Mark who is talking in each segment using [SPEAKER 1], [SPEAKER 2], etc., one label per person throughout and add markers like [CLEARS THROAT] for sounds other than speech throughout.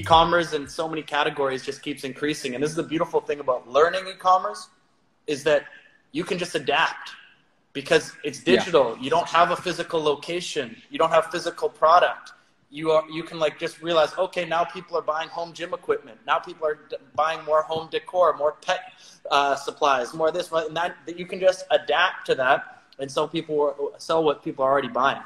[SPEAKER 1] e-commerce in so many categories just keeps increasing. And this is the beautiful thing about learning e-commerce is that you can just adapt because it's digital. Yeah. You don't have a physical location. You don't have physical product. You are you can like just realize okay now people are buying home gym equipment. Now people are d- buying more home decor, more pet uh, supplies, more this, and that, that you can just adapt to that and sell people sell what people are already buying.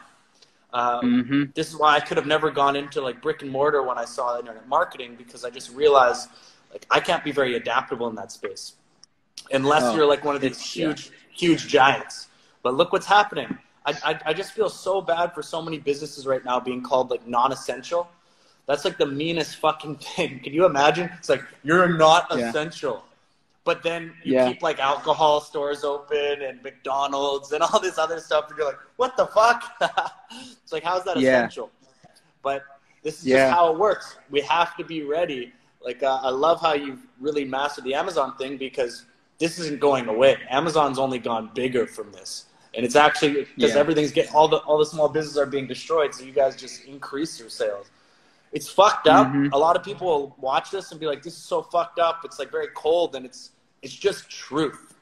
[SPEAKER 1] Um, mm-hmm. This is why I could have never gone into like brick and mortar when I saw internet marketing because I just realized like I can't be very adaptable in that space unless oh, you're like one of these huge yeah. huge giants. But look what's happening. I, I, I just feel so bad for so many businesses right now being called like non-essential. That's like the meanest fucking [LAUGHS] thing. Can you imagine? It's like you're not yeah. essential. But then you yeah. keep like alcohol stores open and McDonald's and all this other stuff, and you're like, what the fuck? [LAUGHS] it's like, how's that yeah. essential? But this is just how it works. We have to be ready. Like, uh, I love how you've really mastered the Amazon thing because this isn't going away. Amazon's only gone bigger from this and it's actually because yeah. everything's getting all the all the small businesses are being destroyed so you guys just increase your sales it's fucked up mm-hmm. a lot of people will watch this and be like this is so fucked up it's like very cold and it's it's just truth.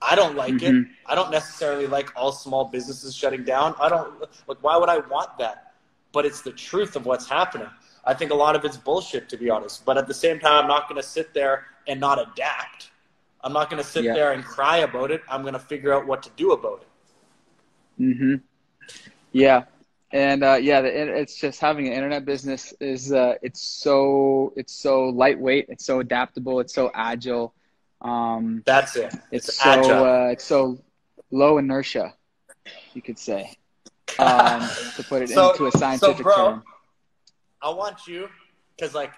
[SPEAKER 1] I don't like mm-hmm. it i don't necessarily like all small businesses shutting down. I don't like why would i want that? But it's the truth of what's happening. I think a lot of it's bullshit to be honest. But at the same time i'm not going to sit there and not adapt. I'm not going to sit yeah. there and cry about it. I'm going to figure out what to do about it.
[SPEAKER 2] Mm-hmm. Yeah, and uh, yeah, the, it's just having an internet business is uh, it's so it's so lightweight, it's so adaptable, it's so agile. Um,
[SPEAKER 1] That's it.
[SPEAKER 2] It's, it's so uh, it's so low inertia, you could say, um, [LAUGHS] to put it so, into a scientific
[SPEAKER 1] so bro,
[SPEAKER 2] term.
[SPEAKER 1] I want you because like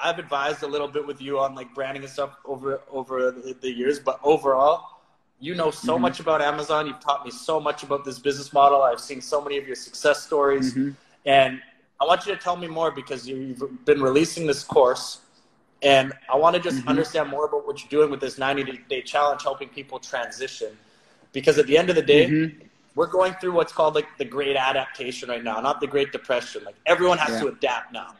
[SPEAKER 1] I've advised a little bit with you on like branding and stuff over over the, the years, but overall you know so mm-hmm. much about Amazon. You've taught me so much about this business model. I've seen so many of your success stories. Mm-hmm. And I want you to tell me more because you've been releasing this course. And I want to just mm-hmm. understand more about what you're doing with this 90 day challenge, helping people transition. Because at the end of the day, mm-hmm. we're going through what's called like the great adaptation right now, not the great depression. Like everyone has yeah. to adapt now.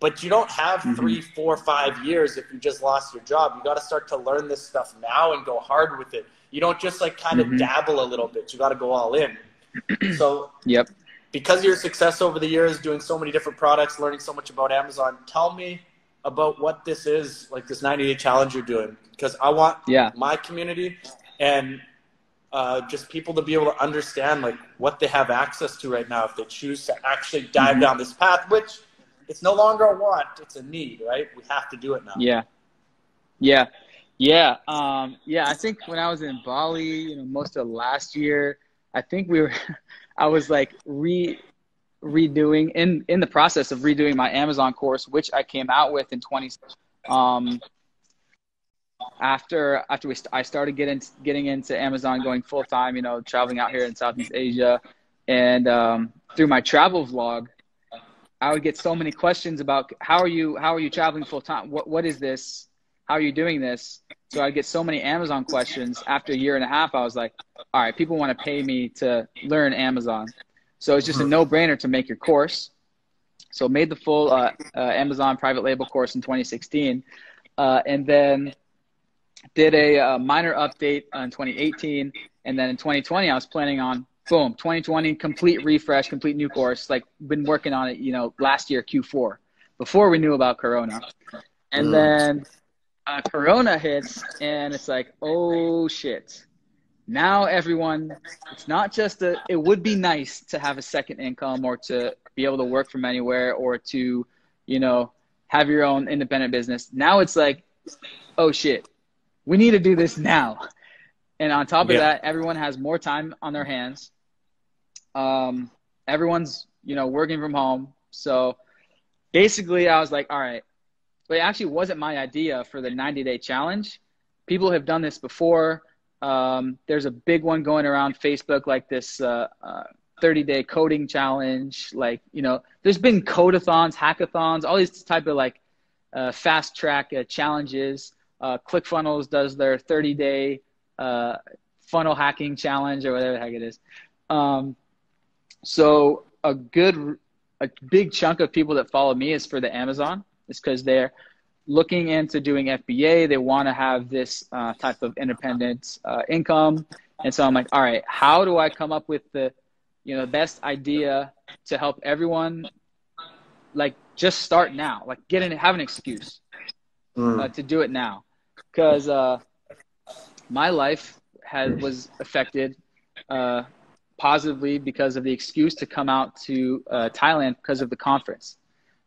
[SPEAKER 1] But you don't have mm-hmm. three, four, five years if you just lost your job. You got to start to learn this stuff now and go hard with it you don't just like kind of mm-hmm. dabble a little bit. You got to go all in. [CLEARS THROAT] so,
[SPEAKER 2] yep.
[SPEAKER 1] Because of your success over the years, doing so many different products, learning so much about Amazon, tell me about what this is, like this 90 day challenge you're doing. Because I want
[SPEAKER 2] yeah.
[SPEAKER 1] my community and uh, just people to be able to understand like what they have access to right now if they choose to actually dive mm-hmm. down this path, which it's no longer a want, it's a need, right? We have to do it now.
[SPEAKER 2] Yeah. Yeah. Yeah, um, yeah. I think when I was in Bali, you know, most of last year, I think we were, [LAUGHS] I was like re redoing in in the process of redoing my Amazon course, which I came out with in 20. Um, after after we st- I started getting getting into Amazon, going full time, you know, traveling out here in Southeast Asia, and um, through my travel vlog, I would get so many questions about how are you how are you traveling full time? What what is this? how are you doing this? So I get so many Amazon questions. After a year and a half, I was like, all right, people want to pay me to learn Amazon. So it's just a no brainer to make your course. So made the full uh, uh, Amazon private label course in 2016. Uh, and then did a, uh, minor update in 2018. And then in 2020, I was planning on boom, 2020, complete refresh, complete new course. Like been working on it, you know, last year, Q4, before we knew about Corona. And mm. then uh, Corona hits, and it's like, oh shit. Now everyone, it's not just a. It would be nice to have a second income or to be able to work from anywhere or to, you know, have your own independent business. Now it's like, oh shit, we need to do this now. And on top of yeah. that, everyone has more time on their hands. Um, everyone's, you know, working from home. So basically, I was like, all right, but it actually wasn't my idea for the 90 day challenge. People have done this before. Um, there's a big one going around Facebook, like this uh, uh, 30 day coding challenge. Like, you know, there's been codeathons, hackathons, all these type of like uh, fast track uh, challenges. Uh, ClickFunnels does their 30 day uh, funnel hacking challenge or whatever the heck it is. Um, so a good, a big chunk of people that follow me is for the Amazon It's because they're looking into doing FBA. They want to have this uh, type of independent uh, income. And so I'm like, all right, how do I come up with the, you know, best idea to help everyone, like just start now, like get in, have an excuse mm. uh, to do it now, because uh, my life had was affected uh, positively because of the excuse to come out to uh, Thailand because of the conference.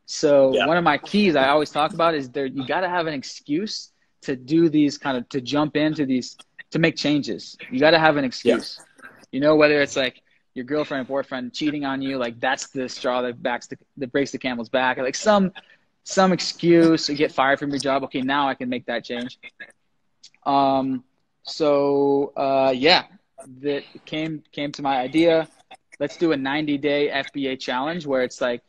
[SPEAKER 2] So yeah. one of my keys I always talk about is there you got to have an excuse to do these kind of to jump into these to make changes. You got to have an excuse. Yeah. You know whether it's like your girlfriend or boyfriend cheating on you, like that's the straw that backs the that breaks the camel's back. Like some some excuse to get fired from your job. Okay, now I can make that change. Um. So uh, yeah, that came came to my idea. Let's do a 90 day FBA challenge where it's like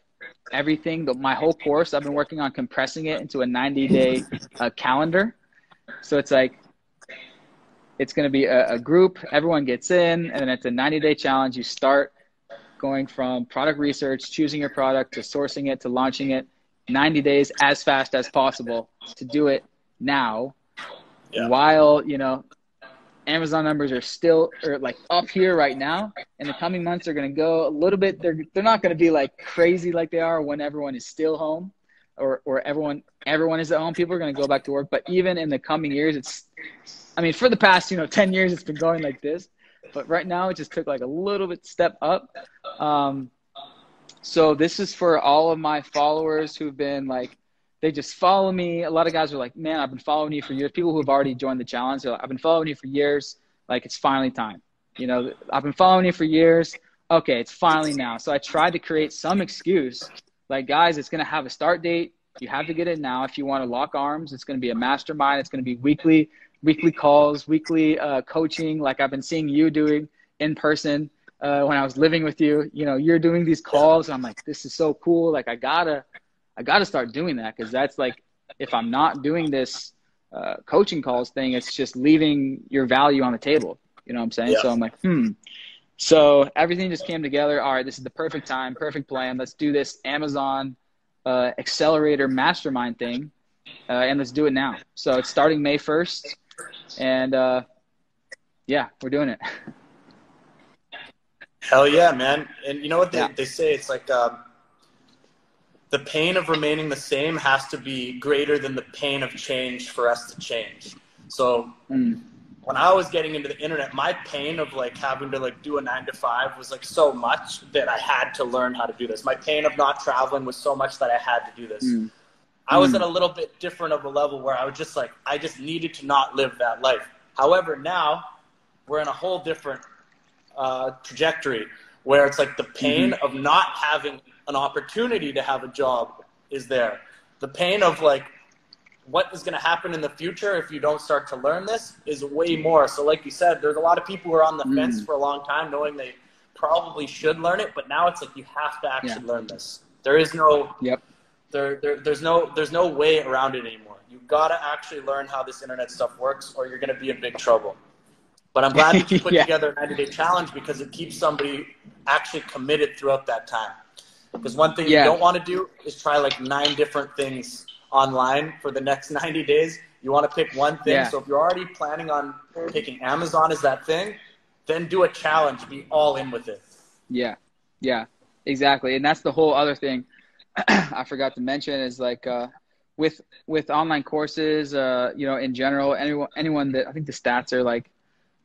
[SPEAKER 2] everything, the, my whole course. I've been working on compressing it into a 90 day uh, calendar. So it's like it's going to be a, a, group. Everyone gets in, and then it's a 90 day challenge. You start going from product research, choosing your product, to sourcing it, to launching it. 90 days as fast as possible to do it now yeah. while you know Amazon numbers are still or like up here right now. In the coming months, they're going to go a little bit. They're they're not going to be like crazy like they are when everyone is still home, or or everyone everyone is at home. People are going to go back to work. But even in the coming years, it's. I mean, for the past you know ten years, it's been going like this. But right now, it just took like a little bit step up. Um, so this is for all of my followers who've been like they just follow me. A lot of guys are like, man, I've been following you for years. People who have already joined the challenge, like, I've been following you for years. Like, it's finally time. You know, I've been following you for years. Okay, it's finally now. So I tried to create some excuse. Like, guys, it's going to have a start date. You have to get it now if you want to lock arms. It's going to be a mastermind. It's going to be weekly, weekly calls, weekly uh, coaching, like I've been seeing you doing in person uh, when I was living with you. You know, you're doing these calls. I'm like, this is so cool. Like, I gotta I got to start doing that because that's like if I'm not doing this uh, coaching calls thing, it's just leaving your value on the table. You know what I'm saying? Yeah. So I'm like, hmm. So everything just came together. All right, this is the perfect time, perfect plan. Let's do this Amazon uh, accelerator mastermind thing, uh, and let's do it now. So it's starting May 1st, and uh, yeah, we're doing it. [LAUGHS]
[SPEAKER 1] Hell yeah, man! And you know what they, yeah. they say? It's like. Um, the pain of remaining the same has to be greater than the pain of change for us to change. So mm. when I was getting into the internet, my pain of like having to like do a nine to five was like so much that I had to learn how to do this. My pain of not traveling was so much that I had to do this. Mm. I was mm. at a little bit different of a level where I was just like, I just needed to not live that life. However, now we're in a whole different uh, trajectory where it's like the pain mm-hmm. of not having an opportunity to have a job is there. The pain of like what is going to happen in the future if you don't start to learn this is way more. So, like you said, there's a lot of people who are on the mm. fence for a long time, knowing they probably should learn it, but now it's like you have to actually yeah. learn this. There is no
[SPEAKER 2] yep.
[SPEAKER 1] There, there, there's no there's no way around it anymore. You got to actually learn how this internet stuff works, or you're going to be in big trouble. But I'm glad that you [LAUGHS] put yeah. together a 90 day challenge because it keeps somebody actually committed throughout that time. Because one thing yeah. you don't want to do is try like nine different things online for the next [LAUGHS] 90 days. You want to pick one thing. Yeah. So if you're already planning on picking Amazon as that thing, then do a challenge. Be all in with it.
[SPEAKER 2] Yeah. Yeah. Exactly. And that's the whole other thing [CLEARS THROAT] I forgot to mention is like uh, with with online courses, uh, you know, in general, anyone anyone that I think the stats are like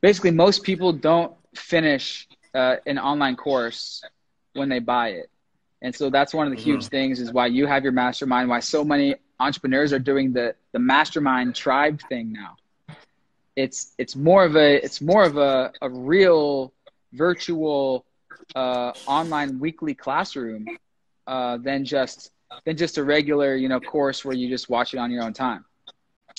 [SPEAKER 2] basically most people don't finish uh, an online course when they buy it. And so that's one of the huge mm-hmm. things is why you have your mastermind, why so many entrepreneurs are doing the the mastermind tribe thing now. It's it's more of a it's more of a, a real virtual uh, online weekly classroom uh, than just than just a regular you know course where you just watch it on your own time.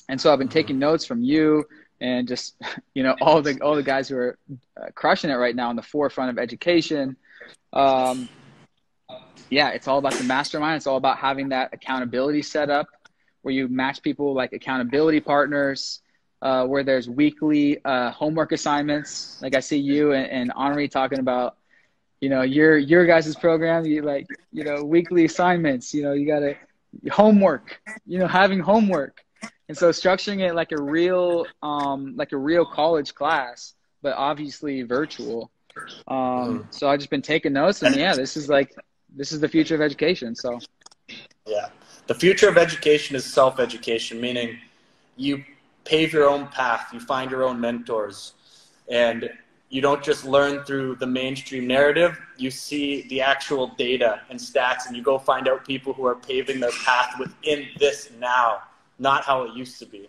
[SPEAKER 2] And so I've been mm-hmm. taking notes from you and just [LAUGHS] you know all the all the guys who are uh, crushing it right now in the forefront of education. Um, yeah, it's all about the mastermind. It's all about having that accountability set up where you match people like accountability partners, uh, where there's weekly uh, homework assignments. Like I see you and, and Henri talking about, you know, your your guys' program. You like, you know, weekly assignments. You know, you gotta homework, you know, having homework. And so structuring it like a real, um, like a real college class, but obviously virtual. Um, so I've just been taking notes and yeah, this is like, this is the future of education. So
[SPEAKER 1] yeah, the future of education is self-education, meaning you pave your own path, you find your own mentors and you don't just learn through the mainstream narrative you see the actual data and stats and you go find out people who are paving their path within this now not how it used to be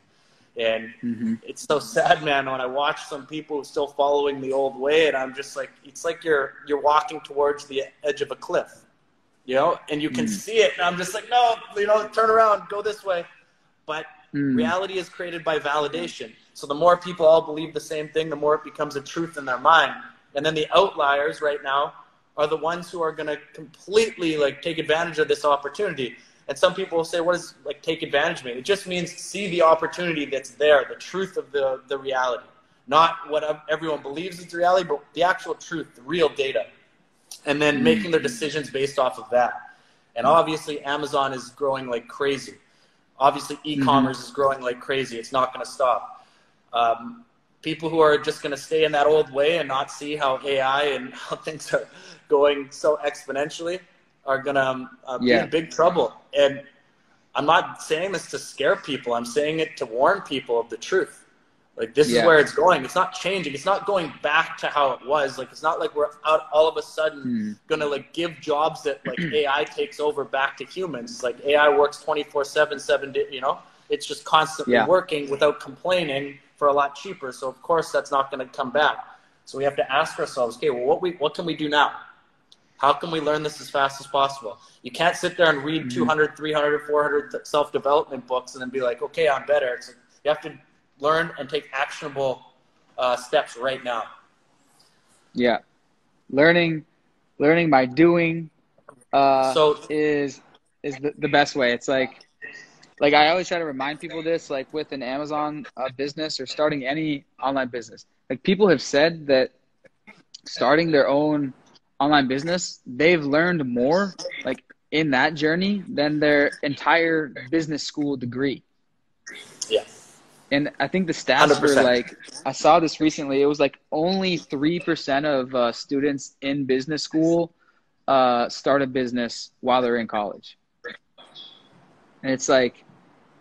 [SPEAKER 1] and mm-hmm. it's so sad man when i watch some people still following the old way and i'm just like it's like you're you're walking towards the edge of a cliff you know and you can mm. see it and i'm just like no you know turn around go this way but mm. reality is created by validation so the more people all believe the same thing, the more it becomes a truth in their mind. And then the outliers right now are the ones who are going to completely like take advantage of this opportunity. And some people will say, what does like take advantage mean? It just means see the opportunity that's there, the truth of the, the reality. Not what everyone believes is reality, but the actual truth, the real data. And then making their decisions based off of that. And obviously Amazon is growing like crazy. Obviously e-commerce mm-hmm. is growing like crazy. It's not going to stop um, people who are just going to stay in that old way and not see how AI and [LAUGHS] how things are going so exponentially are going to um, uh, be yeah. in big trouble. And I'm not saying this to scare people. I'm saying it to warn people of the truth. Like this yeah. is where it's going. It's not changing. It's not going back to how it was. Like it's not like we're out all of a sudden hmm. gonna like give jobs that like [CLEARS THROAT] AI takes over back to humans. Like AI works 24 seven, seven, you know, it's just constantly yeah. working without complaining for a lot cheaper. So of course that's not going to come back. So we have to ask ourselves, okay, well, what we what can we do now? How can we learn this as fast as possible? You can't sit there and read mm-hmm. 200, 300, 400 self-development books and then be like, okay, I'm better. It's, you have to learn and take actionable uh, steps right now.
[SPEAKER 2] Yeah, learning, learning by doing uh, so, is is the, the best way. It's like like I always try to remind people this, like with an Amazon uh, business or starting any online business. Like people have said that starting their own online business, they've learned more like in that journey than their entire business school degree.
[SPEAKER 1] Yeah.
[SPEAKER 2] And I think the stats 100%. were like, I saw this recently. It was like only 3% of uh, students in business school uh, start a business while they're in college. And it's like,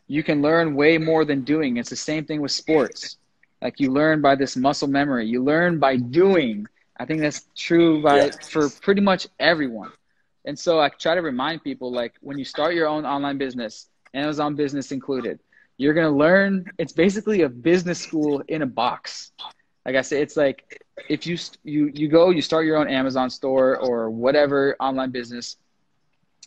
[SPEAKER 2] you can learn way more than doing. It's the same thing with sports. Like you learn by this muscle memory. You learn by doing. I think that's true by for pretty much everyone. And so I try to remind people like when you start your own online business, Amazon business included, you're going to learn it's basically a business school in a box. Like I said, it's like if you you you go, you start your own Amazon store or whatever online business,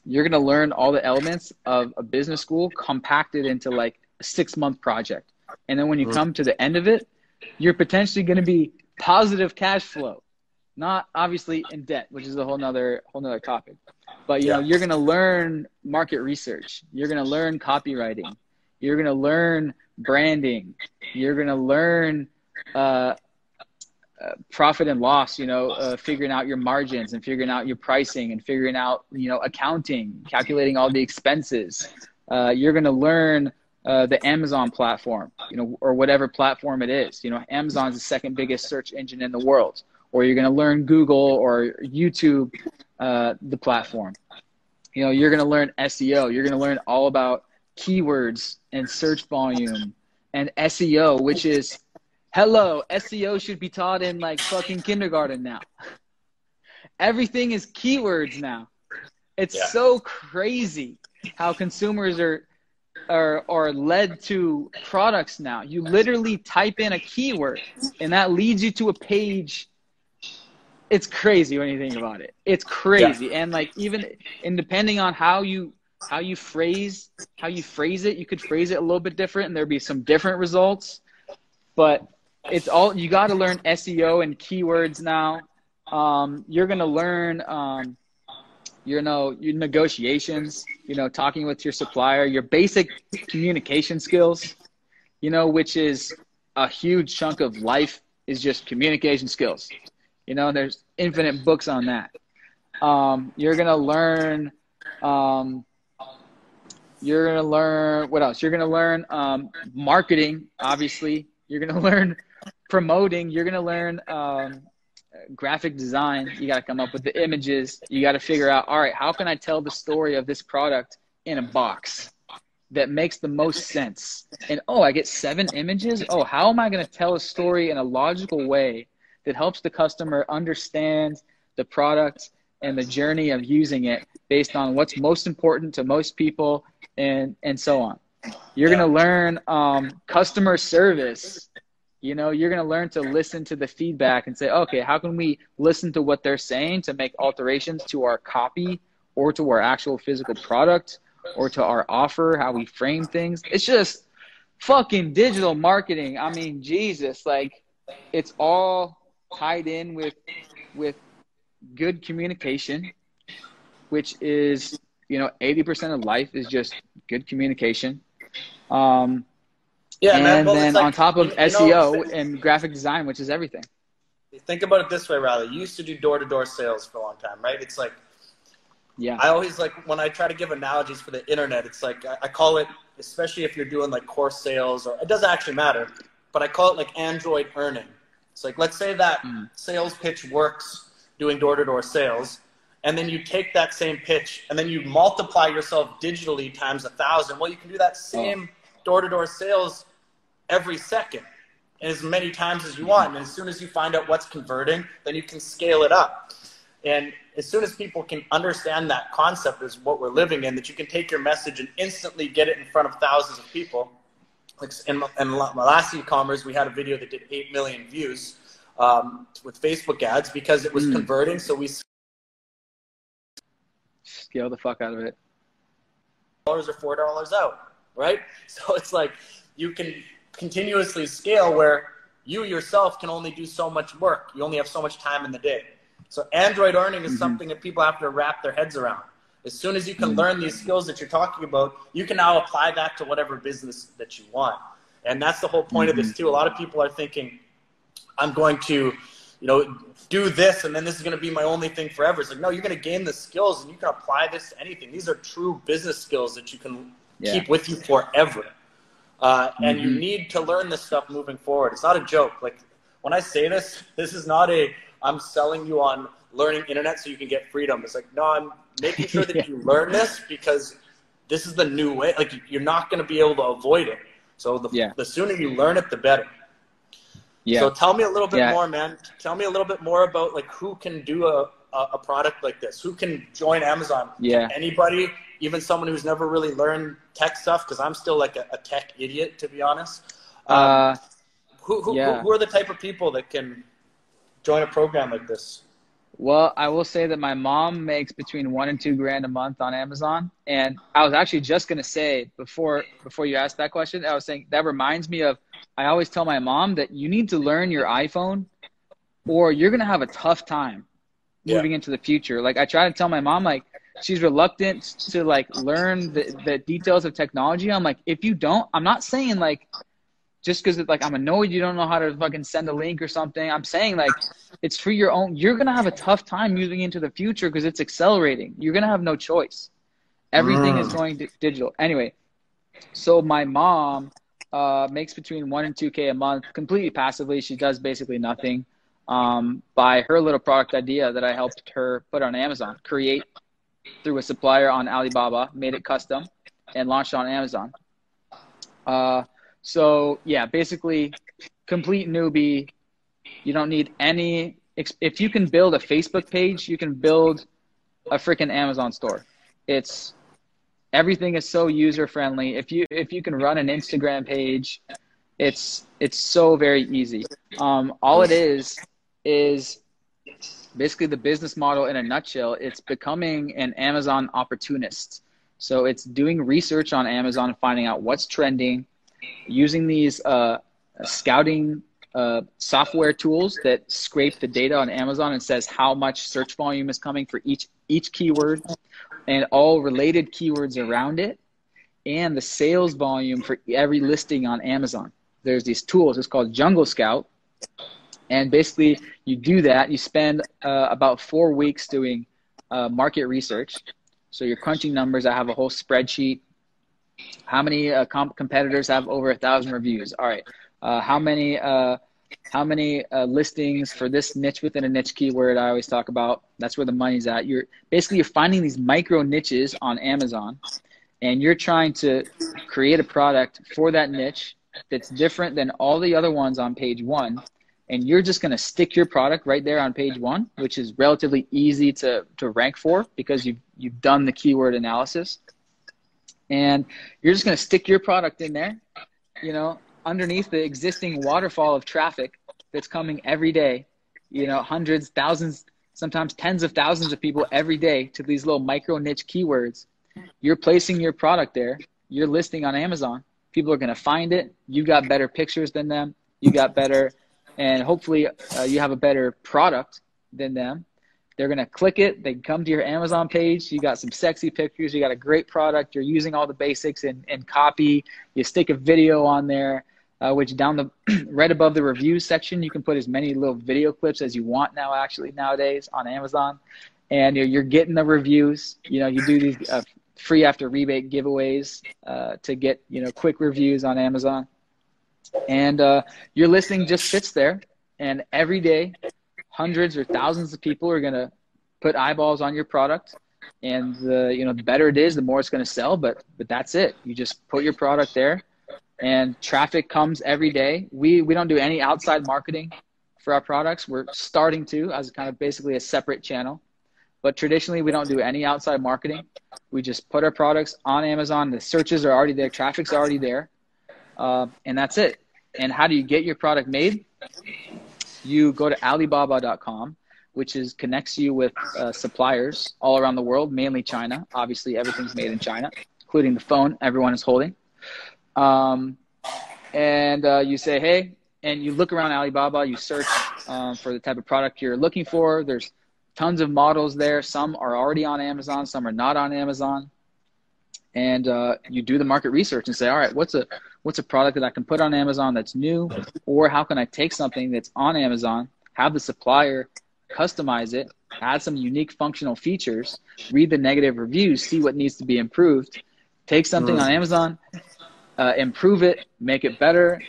[SPEAKER 2] you're going to learn all the elements of a business school compacted into like a six month project. And then when you come to the end of it, you're potentially going to be positive cash flow, not obviously in debt, which is a whole nother, whole nother topic. But you yeah. know, you're going to learn market research. You're going to learn copywriting. You're going to learn branding. You're going to learn uh, profit and loss, you know, uh, figuring out your margins and figuring out your pricing and figuring out, you know, accounting, calculating all the expenses. Uh, you're going to learn uh, the Amazon platform, you know, or whatever platform it is. You know, Amazon's the second biggest search engine in the world. Or you're going to learn Google or YouTube, uh, the platform. You know, you're going to learn SEO. You're going to learn all about keywords and search volume and SEO, which is Hello, SEO should be taught in like fucking kindergarten now. Everything is keywords now. It's yeah. so crazy how consumers are are are led to products now. You literally type in a keyword and that leads you to a page. It's crazy when you think about it. It's crazy. Yeah. And like even and depending on how you how you phrase how you phrase it, you could phrase it a little bit different and there'd be some different results. But it's all you got to learn SEO and keywords now. Um, you're gonna learn, um, you know, your negotiations. You know, talking with your supplier, your basic communication skills. You know, which is a huge chunk of life is just communication skills. You know, there's infinite books on that. Um, you're gonna learn um, You're gonna learn what else? You're gonna learn um, marketing. Obviously, you're gonna [LAUGHS] learn promoting. You're gonna learn um, graphic design. You got to come up with the images. You got to figure out, all right, how can I tell the story of this product in a box that makes the most sense? And oh, I get seven images. Oh, how am I to tell a story in a logical way that helps the customer understand the product and the journey of using it based on what's most important to most people and and so on. You're going to learn um, customer service. You know you're going to learn to listen to the feedback and say okay how can we listen to what they're saying to make alterations to our copy or to our actual physical product or to our offer how we frame things? It's just fucking digital marketing. I mean jesus like it's all tied in with with good communication which is you know 80% of life is just good communication um, yeah, and man, then like, on top of you, SEO know, and graphic design, which is everything.
[SPEAKER 1] Think about it this way, Riley. You used to do door to door sales for a long time, right? It's like, yeah. I always like when I try to give analogies for the internet. It's like I, I call it, especially if you're doing like course sales, or it doesn't actually matter, but I call it like Android earning. It's like let's say that mm. sales pitch works doing door to door sales, and then you take that same pitch and then you multiply yourself digitally times a thousand. Well, you can do that same door to door sales every second as many times as you want. And as soon as you find out what's converting, then you can scale it up. And as soon as people can understand that concept is what we're living in, that you can take your message and instantly get it in front of thousands of people. Like in, in my last e-commerce, we had a video that did 8 million views um, with Facebook ads because it was mm. converting. So we
[SPEAKER 2] scale the fuck out of it.
[SPEAKER 1] Dollars or four dollars out, right? [LAUGHS] So it's like you can continuously scale where you yourself can only do so much work. You only have so much time in the day. So Android earning is mm-hmm. something that people have to wrap their heads around. As soon as you can mm-hmm. learn these skills that you're talking about, you can now apply that to whatever business that you want. And that's the whole point mm-hmm. of this mm-hmm. too. A lot of people are thinking, I'm going to, you know, do this and then this is going to be my only thing forever. It's like, no, you're going to gain the skills and you can apply this to anything. These are true business skills that you can yeah. keep with you forever. Uh, and mm-hmm. you need to learn this stuff moving forward. It's not a joke. Like when I say this, this is not a I'm selling you on learning internet so you can get freedom. It's like no, I'm making sure that [LAUGHS] you learn this because this is the new way. Like you're not going to be able to avoid it. So the yeah. the sooner you learn it, the better. Yeah. So tell me a little bit yeah. more, man. Tell me a little bit more about like who can do a, a, a product like this. Who can join Amazon?
[SPEAKER 2] Yeah.
[SPEAKER 1] Anybody even someone who's never really learned tech stuff, because I'm still like a, a, tech idiot, to be honest. Um, uh, who, who, yeah. who are the type of people that can join a program like this?
[SPEAKER 2] Well, I will say that my mom makes between one and two grand a month on Amazon, and I was actually just gonna say before before you asked that question, I was saying that reminds me of. I always tell my mom that you need to learn your iPhone, or you're gonna have a tough time moving yeah. into the future. Like I try to tell my mom, like she's reluctant to like learn the, the details of technology. I'm like, if you don't, I'm not saying like just because like I'm annoyed you don't know how to fucking send a link or something. I'm saying like it's for your own. You're gonna have a tough time moving into the future because it's accelerating. You're gonna have no choice. Everything mm. is going to digital anyway. So my mom uh, makes between one and two k a month completely passively. She does basically nothing. Um, by her little product idea that I helped her put on Amazon, create through a supplier on Alibaba, made it custom, and launched on Amazon. Uh, so yeah, basically, complete newbie. You don't need any. If you can build a Facebook page, you can build a freaking Amazon store. It's everything is so user friendly. If you if you can run an Instagram page, it's it's so very easy. Um, all it is is basically the business model in a nutshell it's becoming an amazon opportunist so it's doing research on amazon finding out what's trending using these uh, scouting uh, software tools that scrape the data on amazon and says how much search volume is coming for each each keyword and all related keywords around it and the sales volume for every listing on amazon there's these tools it's called jungle scout and basically, you do that. You spend uh, about four weeks doing uh, market research. So you're crunching numbers. I have a whole spreadsheet how many uh, comp- competitors have over a thousand reviews? All right. Uh, how many uh, how many uh, listings for this niche within a niche keyword I always talk about. That's where the money's at. You're basically you're finding these micro niches on Amazon and you're trying to create a product for that niche that's different than all the other ones on page 1 and you're just going to stick your product right there on page 1, which is relatively easy to to rank for because you've you've done the keyword analysis. And you're just going to stick your product in there, you know, underneath the existing waterfall of traffic that's coming every day, you know, hundreds, thousands, sometimes tens of thousands of people every day to these little micro niche keywords. You're placing your product there, you're listing on Amazon. People are going to find it. You got better pictures than them. You got better, and hopefully uh, you have a better product than them. They're going to click it. They come to your Amazon page. You got some sexy pictures. You got a great product. You're using all the basics and, and copy. You stick a video on there uh, which down the [CLEARS THROAT] right above the reviews section, you can put as many little video clips as you want now. Actually, nowadays on Amazon, and you're, you're getting the reviews. You know, you do these uh, free after rebate giveaways uh, to get you know quick reviews on Amazon, and uh, your listing just sits there. And every day, hundreds or thousands of people are gonna put eyeballs on your product and you know the better it is the more it's going to sell but but that's it you just put your product there and traffic comes every day. We we don't do any outside marketing for our products. We're starting to as kind of basically a separate channel. But traditionally, we don't do any outside marketing. We just put our products on Amazon. The searches are already there, traffic's already there, uh, and that's it. And how do you get your product made? You go to Alibaba.com, which is connects you with uh, suppliers all around the world, mainly China. Obviously, everything's made in China, including the phone everyone is holding um, and uh, you say, hey, and you look around Alibaba, you search um, for the type of product you're looking for. There's tons of models there. Some are already on Amazon, some are not on Amazon. And uh, you do the market research and say, all right, what's a what's a product that I can put on Amazon that's new, or how can I take something that's on Amazon, have the supplier customize it, add some unique functional features, read the negative reviews, see what needs to be improved, take something on Amazon, uh, improve it, make it better,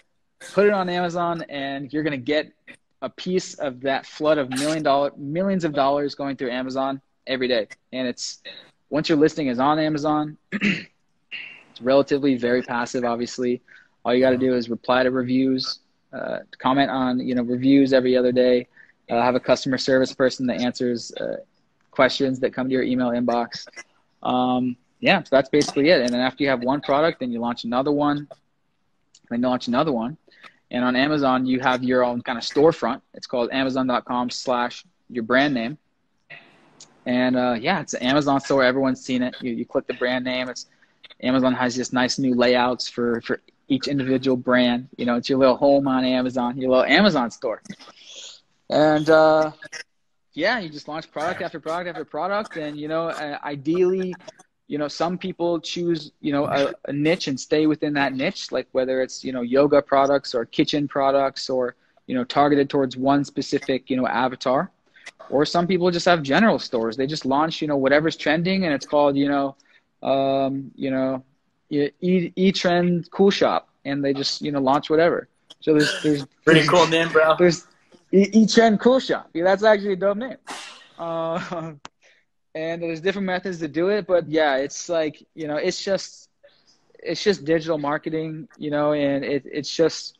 [SPEAKER 2] put it on Amazon, and you're going to get a piece of that flood of million dollar millions of dollars going through Amazon every day. And it's once your listing is on Amazon, [CLEARS THROAT] it's relatively very passive. Obviously, all you got to do is reply to reviews, uh, comment on you know reviews every other day. Uh, have a customer service person that answers uh, questions that come to your email inbox. Um, yeah, so that's basically it. And then after you have one product, then you launch another one, then you launch another one. And on Amazon, you have your own kind of storefront. It's called Amazon.com slash your brand name. And uh, yeah, it's an Amazon store. Everyone's seen it. You, you click the brand name. It's Amazon has just nice new layouts for for each individual brand. You know, it's your little home on Amazon, your little Amazon store. And uh, yeah, you just launch product after product after product, and you know, uh, ideally, you know some people choose you know a, [LAUGHS] a, niche and stay within that niche like whether it's you know yoga products or kitchen products or you know targeted towards one specific you know avatar. Or some people just have general stores. They just launch you know whatever's trending and it's called you know um, you know e, e trend cool shop. And they just you know launch whatever. So there's there's
[SPEAKER 1] pretty cool name bro.
[SPEAKER 2] there's e, e trend cool shop. Yeah that's actually a dope name. Uh, [LAUGHS] and there's different methods to do it but yeah it's like you know it's just it's just digital marketing you know and it, it's just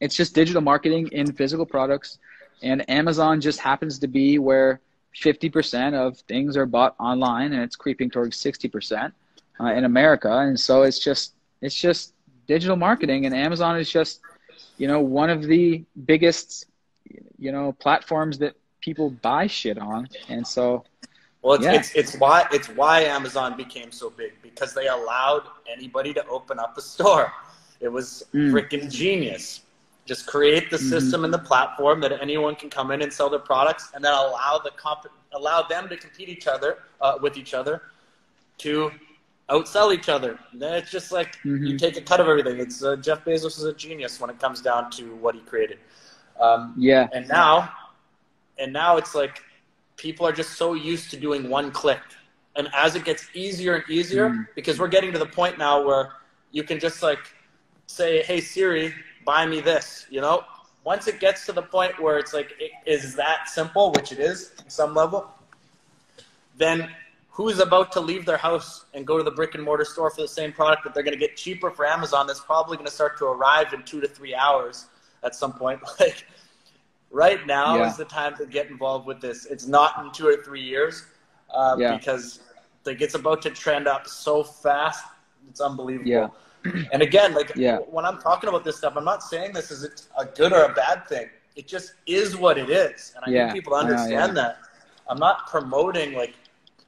[SPEAKER 2] it's just digital marketing in physical products. And amazon just happens to be where 50% of things are bought online and it's creeping towards 60% uh, in america. And so it's just it's just digital marketing. And amazon is just you know one of the biggest you know platforms that people buy shit on. And so
[SPEAKER 1] well, it's, yeah. it's, it's why it's why Amazon became so big because they allowed anybody to open up a store. It was mm. freaking genius. Just create the mm-hmm. system and the platform that anyone can come in and sell their products, and then allow the comp- allow them to compete each other uh, with each other to outsell each other. It's just like mm-hmm. you take a cut of everything. It's uh, Jeff Bezos is a genius when it comes down to what he created. Um,
[SPEAKER 2] yeah.
[SPEAKER 1] And now, and now it's like people are just so used to doing one click And as it gets easier and easier, mm. because we're getting to the point now where you can just like say, "Hey Siri, buy me this," you know. Once it gets to the point where it's like, it is that simple, which it is at some level, then who's about to leave their house and go to the brick and mortar store for the same product that they're going to get cheaper for Amazon that's probably going to start to arrive in two to three hours at some point? [LAUGHS] Like, right now yeah. is the time to get involved with this. It's not in two or three years uh, yeah. because like it's about to trend up so fast. It's unbelievable.
[SPEAKER 2] Yeah. [CLEARS THROAT]
[SPEAKER 1] And again, like yeah. when I'm talking about this stuff, I'm not saying this is a good or a bad thing. It just is what it is, and I yeah. need people to understand that. I'm not promoting like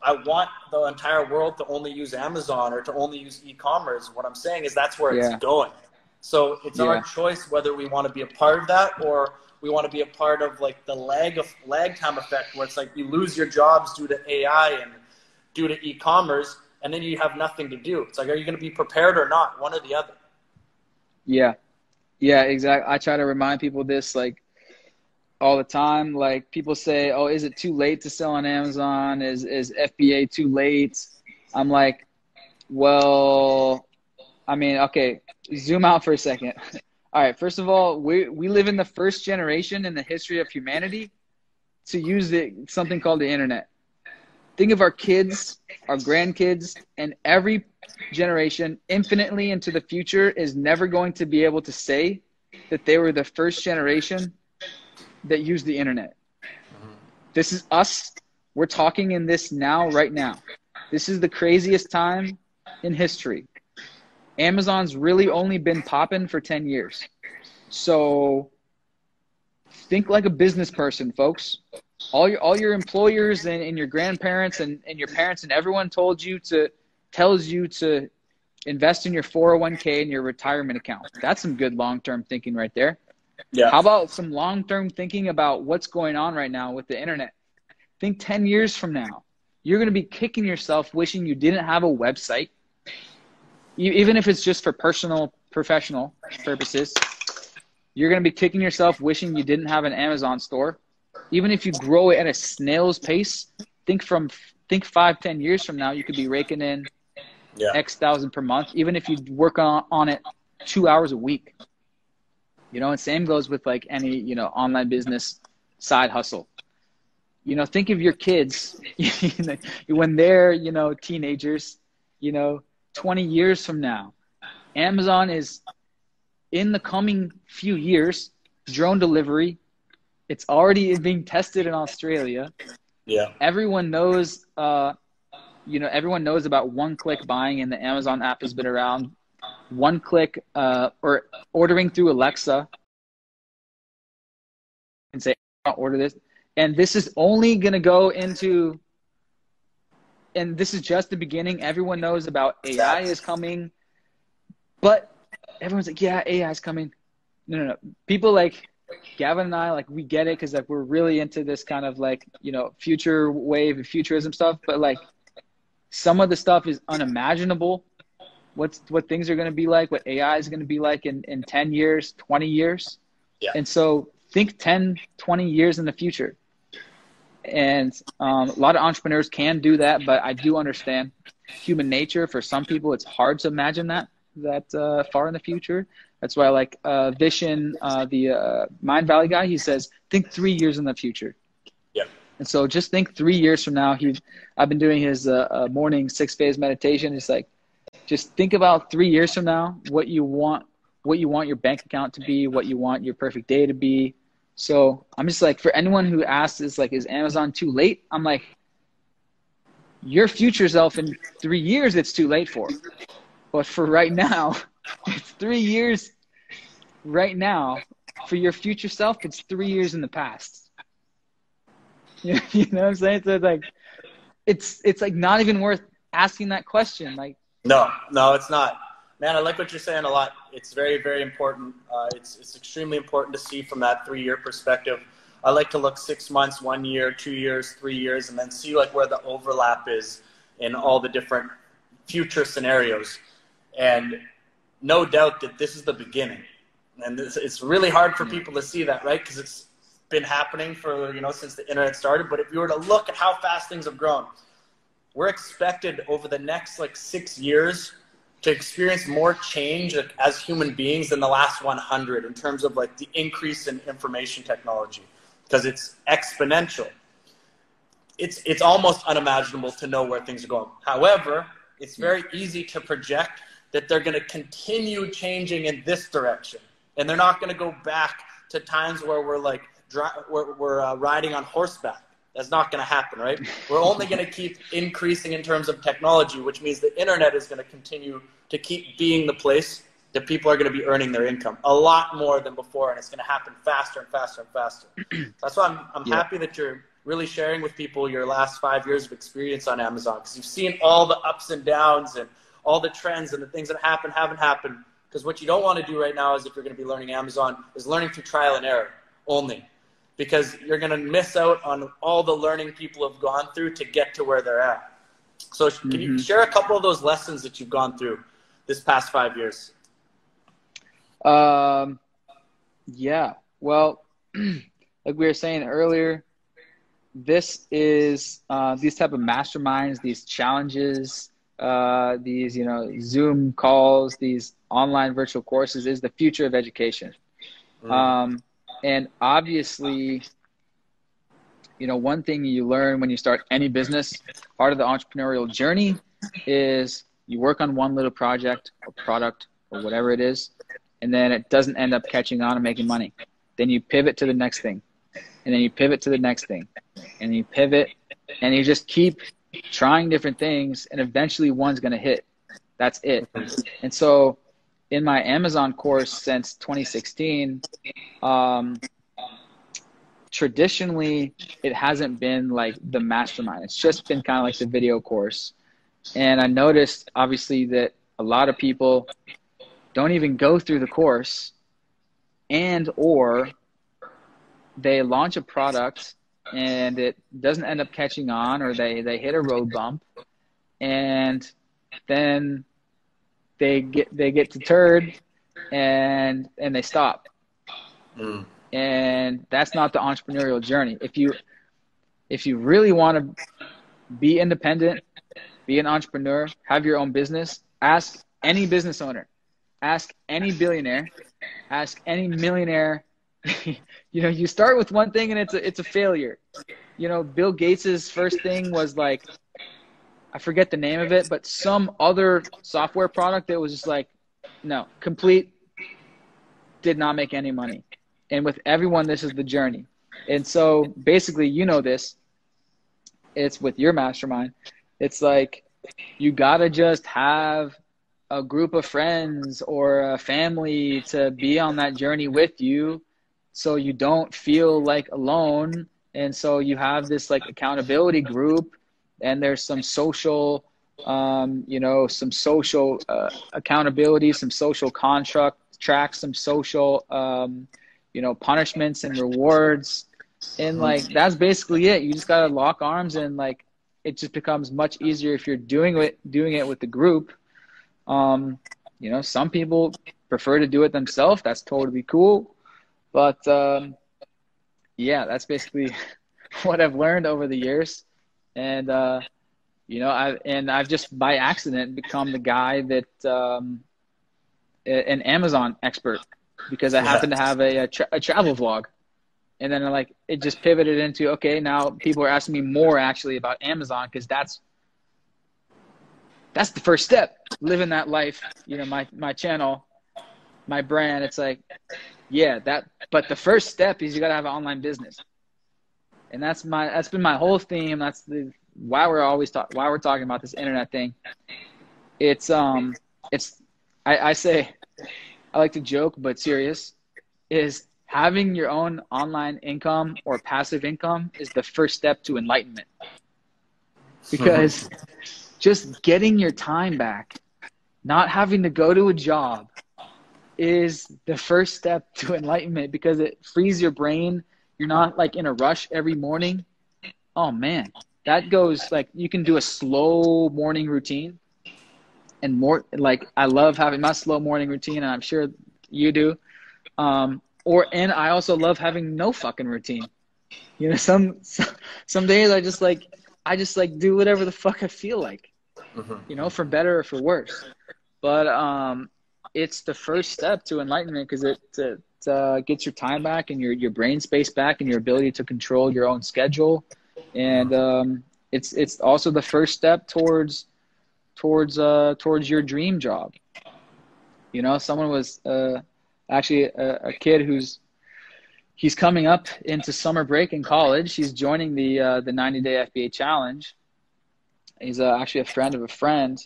[SPEAKER 1] I want the entire world to only use Amazon or to only use e-commerce. What I'm saying is that's where it's going. So it's our choice whether we want to be a part of that or we want to be a part of like the lag of lag time effect where it's like you lose your jobs due to AI and due to e-commerce and then you have nothing to do. It's like are you going to be prepared or not? One or the other.
[SPEAKER 2] Yeah. Yeah, exactly. I try to remind people this like all the time. Like people say, "Oh, is it too late to sell on Amazon? Is is FBA too late?" I'm like, "Well, I mean, okay, zoom out for a second. [LAUGHS] All right, first of all, we we live in the first generation in the history of humanity to use the, something called the internet. Think of our kids, our grandkids, and every generation infinitely into the future is never going to be able to say that they were the first generation that used the internet. This is us. We're talking in this now, right now. This is the craziest time in history. Amazon's really only been popping for 10 years. So think like a business person, folks. All your all your employers and, and your grandparents and, and your parents and everyone told you to tells you to invest in your 401k and your retirement account. That's some good long term thinking right there. Yeah. How about some long term thinking about what's going on right now with the internet? Think 10 years from now. You're going to be kicking yourself wishing you didn't have a website even if it's just for personal, professional purposes, you're going to be kicking yourself wishing you didn't have an Amazon store. Even if you grow it at a snail's pace, think from think five, ten years from now, you could be raking in yeah. X thousand per month, even if you work on, on it two hours a week. You know, and same goes with like any, you know, online business side hustle. You know, think of your kids [LAUGHS] when they're, you know, teenagers, you know, 20 years from now. Amazon is in the coming few years, drone delivery. It's already being tested in Australia.
[SPEAKER 1] Yeah.
[SPEAKER 2] Everyone knows, uh, you know, everyone knows about one click buying and the Amazon app has been around. One click uh, or ordering through Alexa and say, I order this. And this is only going to go into and this is just the beginning. Everyone knows about AI is coming, but everyone's like, yeah, AI is coming. No, no, no. People like Gavin and I, like, we get it because like we're really into this kind of like you know future wave and futurism stuff. But like, some of the stuff is unimaginable. What's what things are going to be like? What AI is going to be like in in ten years, twenty years?
[SPEAKER 1] Yeah.
[SPEAKER 2] And so think 10, 20 years in the future and um, a lot of entrepreneurs can do that but i do understand human nature. For some people it's hard to imagine that that uh, far in the future. That's why I like uh, Vishen uh, the uh, Mindvalley guy. He says think three years in the future.
[SPEAKER 1] Yeah.
[SPEAKER 2] And so just think three years from now he i've been doing his uh, uh, morning six phase meditation. It's like just think about three years from now what you want what you want your bank account to be what you want your perfect day to be so I'm just like, for anyone who asks, is like, is Amazon too late? I'm like, your future self in three years, it's too late for. But for right now, [LAUGHS] it's three years right now. For your future self, it's three years in the past. [LAUGHS] you know what I'm saying? So it's like, it's it's like not even worth asking that question. Like,
[SPEAKER 1] no, no, it's not man, I like what you're saying a lot. It's very, very important. Uh, it's, it's extremely important to see from that three year perspective. I like to look six months, one year, two years, three years, and then see like where the overlap is in all the different future scenarios. And no doubt that this is the beginning. And this, it's really hard for people to see that, right? Because it's been happening for, you know, since the internet started. But if you were to look at how fast things have grown, we're expected over the next like six years to experience more change as human beings than the last 100 in terms of like the increase in information technology because it's exponential. It's, it's almost unimaginable to know where things are going. However, it's very easy to project that they're going to continue changing in this direction. And they're not going to go back to times where we're like, we're, we're uh, riding on horseback. That's not going to happen, right? We're only going [LAUGHS] to keep increasing in terms of technology, which means the internet is going to continue to keep being the place that people are going to be earning their income a lot more than before, and it's going to happen faster and faster and faster. [CLEARS THROAT] That's why I'm, I'm yeah. happy that you're really sharing with people your last five years of experience on Amazon because you've seen all the ups and downs and all the trends and the things that happen haven't happened. Because what you don't want to do right now is if you're going to be learning Amazon is learning through trial and error only because you're going to miss out on all the learning people have gone through to get to where they're at. So, can mm-hmm. you share a couple of those lessons that you've gone through this past five years?
[SPEAKER 2] Um, yeah. Well, [CLEARS THROAT] like we were saying earlier, this is uh, these type of masterminds, these challenges, uh, these you know Zoom calls, these online virtual courses is the future of education. Mm. Um, and obviously, you know, one thing you learn when you start any business, part of the entrepreneurial journey is you work on one little project or product or whatever it is, and then it doesn't end up catching on and making money. Then you pivot to the next thing, and then you pivot to the next thing, and you pivot, and you just keep trying different things, and eventually one's going to hit. That's it. And so in my Amazon course since 2016, um, traditionally it hasn't been like the mastermind. It's just been kind of like the video course. And I noticed obviously that a lot of people don't even go through the course and or they launch a product and it doesn't end up catching on or they, they hit a road bump and then they get they get deterred and and they stop. Mm. And that's not the entrepreneurial journey. If you if you really want to be independent, be an entrepreneur, have your own business, ask any business owner, ask any billionaire, ask any millionaire. [LAUGHS] you know, you start with one thing and it's a it's a failure. You know, Bill Gates's first thing was like I forget the name of it, but some other software product that was just like, no, complete, did not make any money. And with everyone, this is the journey. And so basically, you know this, it's with your mastermind. It's like you got to just have a group of friends or a family to be on that journey with you so you don't feel like alone. And so you have this like accountability group and there's some social um, you know some social uh, accountability some social contract tracks some social um, you know punishments and rewards. And like that's basically it. You just gotta lock arms and like it just becomes much easier if you're doing it doing it with the group. Um, you know some people prefer to do it themselves. That's totally cool. But um, yeah that's basically [LAUGHS] what i've learned over the years and uh, you know, I and I've just by accident become the guy that um, an Amazon expert because I happen to have a, a, tra- a travel vlog, and then like it just pivoted into okay, now people are asking me more actually about Amazon because that's that's the first step. Living that life you know my my channel my brand. It's like yeah that but the first step is you got to have an online business and that's my that's been my whole theme. That's the why we're always talk why we're talking about this internet thing. It's um it's I, I say I like to joke but serious is having your own online income or passive income is the first step to enlightenment because [LAUGHS] just getting your time back not having to go to a job is the first step to enlightenment because it frees your brain you're not like in a rush every morning. Oh man, that goes like you can do a slow morning routine and more like I love having my slow morning routine and I'm sure you do. Um, or and I also love having no fucking routine. You know, some some days I just like I just like do whatever the fuck I feel like, mm-hmm. you know, for better or for worse. But um, it's the first step to enlightenment because it, uh, gets your time back and your your brain space back and your ability to control your own schedule, and um, it's it's also the first step towards towards uh, towards your dream job. You know, someone was uh, actually a, a kid who's he's coming up into summer break in college. He's joining the uh, the 90 day FBA challenge. He's uh, actually a friend of a friend,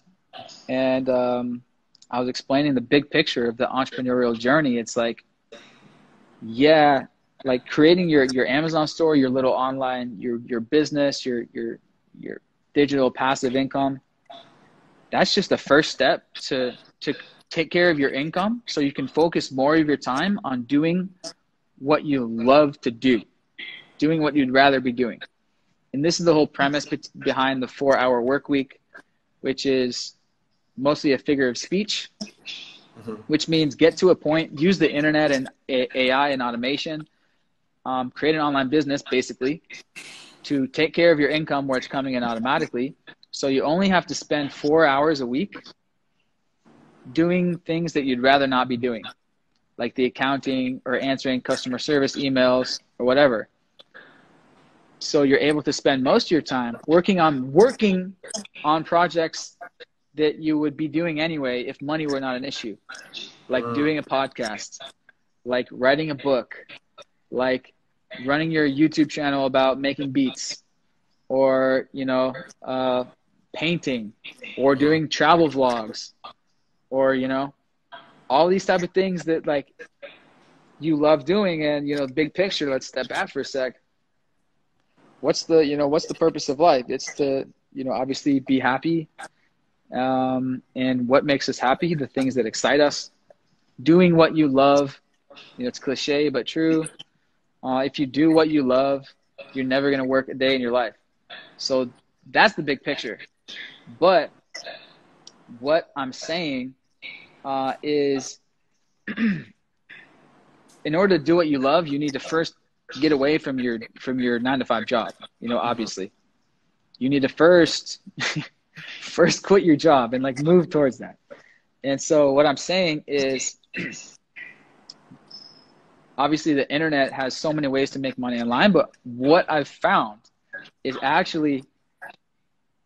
[SPEAKER 2] and um, I was explaining the big picture of the entrepreneurial journey. It's like, yeah, like creating your your Amazon store, your little online, your your business, your your your digital passive income. That's just the first step to to take care of your income so you can focus more of your time on doing what you love to do, doing what you'd rather be doing. And this is the whole premise behind the four hour work week, which is mostly a figure of speech, mm-hmm. which means get to a point, use the internet and AI and automation, um, create an online business basically to take care of your income where it's coming in automatically. So you only have to spend four hours a week doing things that you'd rather not be doing like the accounting or answering customer service emails or whatever. So you're able to spend most of your time working on working on projects that you would be doing anyway if money were not an issue. Like uh. doing a podcast, like writing a book, like running your YouTube channel about making beats or, you know, uh, painting or doing travel vlogs or, you know, all these type of things that like you love doing and you know big picture let's step back for a sec what's the you know what's the purpose of life it's to you know obviously be happy um, and what makes us happy the things that excite us. Doing what you love you know it's cliche but true. Uh, if you do what you love you're never going to work a day in your life. So that's the big picture. But what i'm saying uh, is [CLEARS THROAT] in order to do what you love, you need to first get away from your from your nine to five job. You know, obviously, you need to first [LAUGHS] [LAUGHS] first quit your job and like move towards that. And so, what I'm saying is, [CLEARS THROAT] obviously, the internet has so many ways to make money online. But what I've found is actually